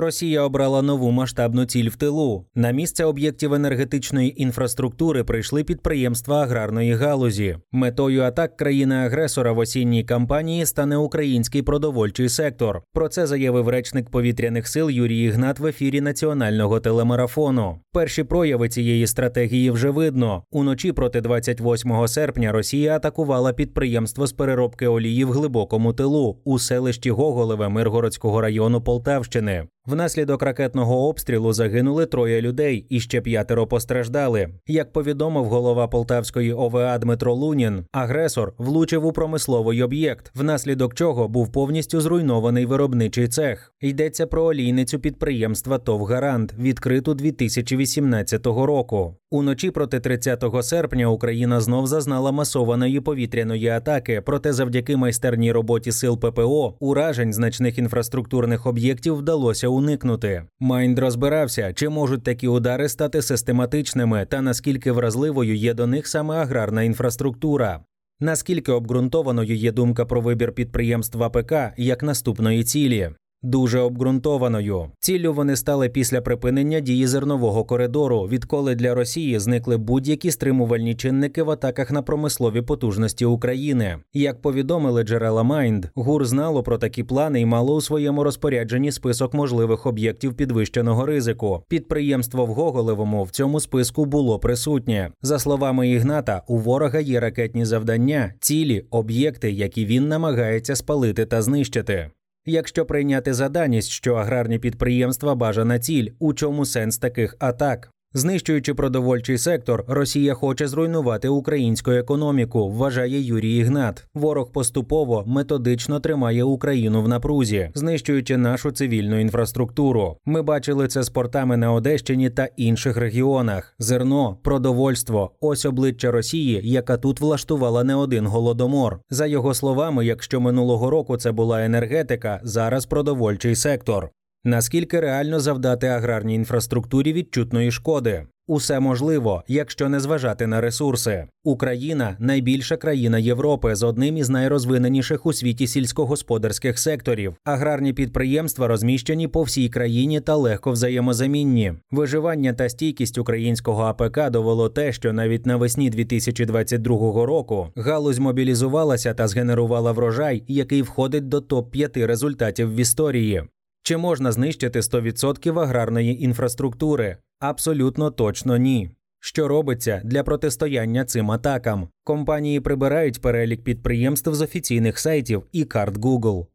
Росія обрала нову масштабну ціль в тилу. На місце об'єктів енергетичної інфраструктури прийшли підприємства аграрної галузі. Метою атак країни-агресора в осінній кампанії стане український продовольчий сектор. Про це заявив речник повітряних сил Юрій Ігнат в ефірі національного телемарафону. Перші прояви цієї стратегії вже видно. Уночі проти 28 серпня Росія атакувала підприємство з переробки олії в глибокому тилу у селищі Гоголеве Миргородського району Полтавщини. Внаслідок ракетного обстрілу загинули троє людей і ще п'ятеро постраждали. Як повідомив голова Полтавської ОВА Дмитро Лунін, агресор влучив у промисловий об'єкт, внаслідок чого був повністю зруйнований виробничий цех. Йдеться про олійницю підприємства ТОВ «Гарант», відкриту 2018 року. Уночі проти 30 серпня Україна знов зазнала масованої повітряної атаки, проте завдяки майстерній роботі сил ППО уражень значних інфраструктурних об'єктів вдалося уникнути. Майнд розбирався, чи можуть такі удари стати систематичними та наскільки вразливою є до них саме аграрна інфраструктура. Наскільки обґрунтованою є думка про вибір підприємства ПК як наступної цілі? Дуже обґрунтованою ціллю вони стали після припинення дії зернового коридору, відколи для Росії зникли будь-які стримувальні чинники в атаках на промислові потужності України. Як повідомили джерела Майнд, ГУР знало про такі плани і мало у своєму розпорядженні список можливих об'єктів підвищеного ризику. Підприємство в Гоголевому в цьому списку було присутнє. За словами Ігната, у ворога є ракетні завдання, цілі, об'єкти, які він намагається спалити та знищити. Якщо прийняти за даність, що аграрні підприємства бажана ціль, у чому сенс таких атак? Знищуючи продовольчий сектор, Росія хоче зруйнувати українську економіку, вважає Юрій Ігнат. Ворог поступово методично тримає Україну в напрузі, знищуючи нашу цивільну інфраструктуру. Ми бачили це з портами на Одещині та інших регіонах. Зерно, продовольство ось обличчя Росії, яка тут влаштувала не один голодомор. За його словами, якщо минулого року це була енергетика, зараз продовольчий сектор. Наскільки реально завдати аграрній інфраструктурі відчутної шкоди? Усе можливо, якщо не зважати на ресурси. Україна найбільша країна Європи з одним із найрозвиненіших у світі сільськогосподарських секторів. Аграрні підприємства розміщені по всій країні та легко взаємозамінні. Виживання та стійкість українського АПК довело те, що навіть навесні 2022 року галузь мобілізувалася та згенерувала врожай, який входить до топ 5 результатів в історії. Чи можна знищити 100% аграрної інфраструктури? Абсолютно точно ні. Що робиться для протистояння цим атакам? Компанії прибирають перелік підприємств з офіційних сайтів і карт Google.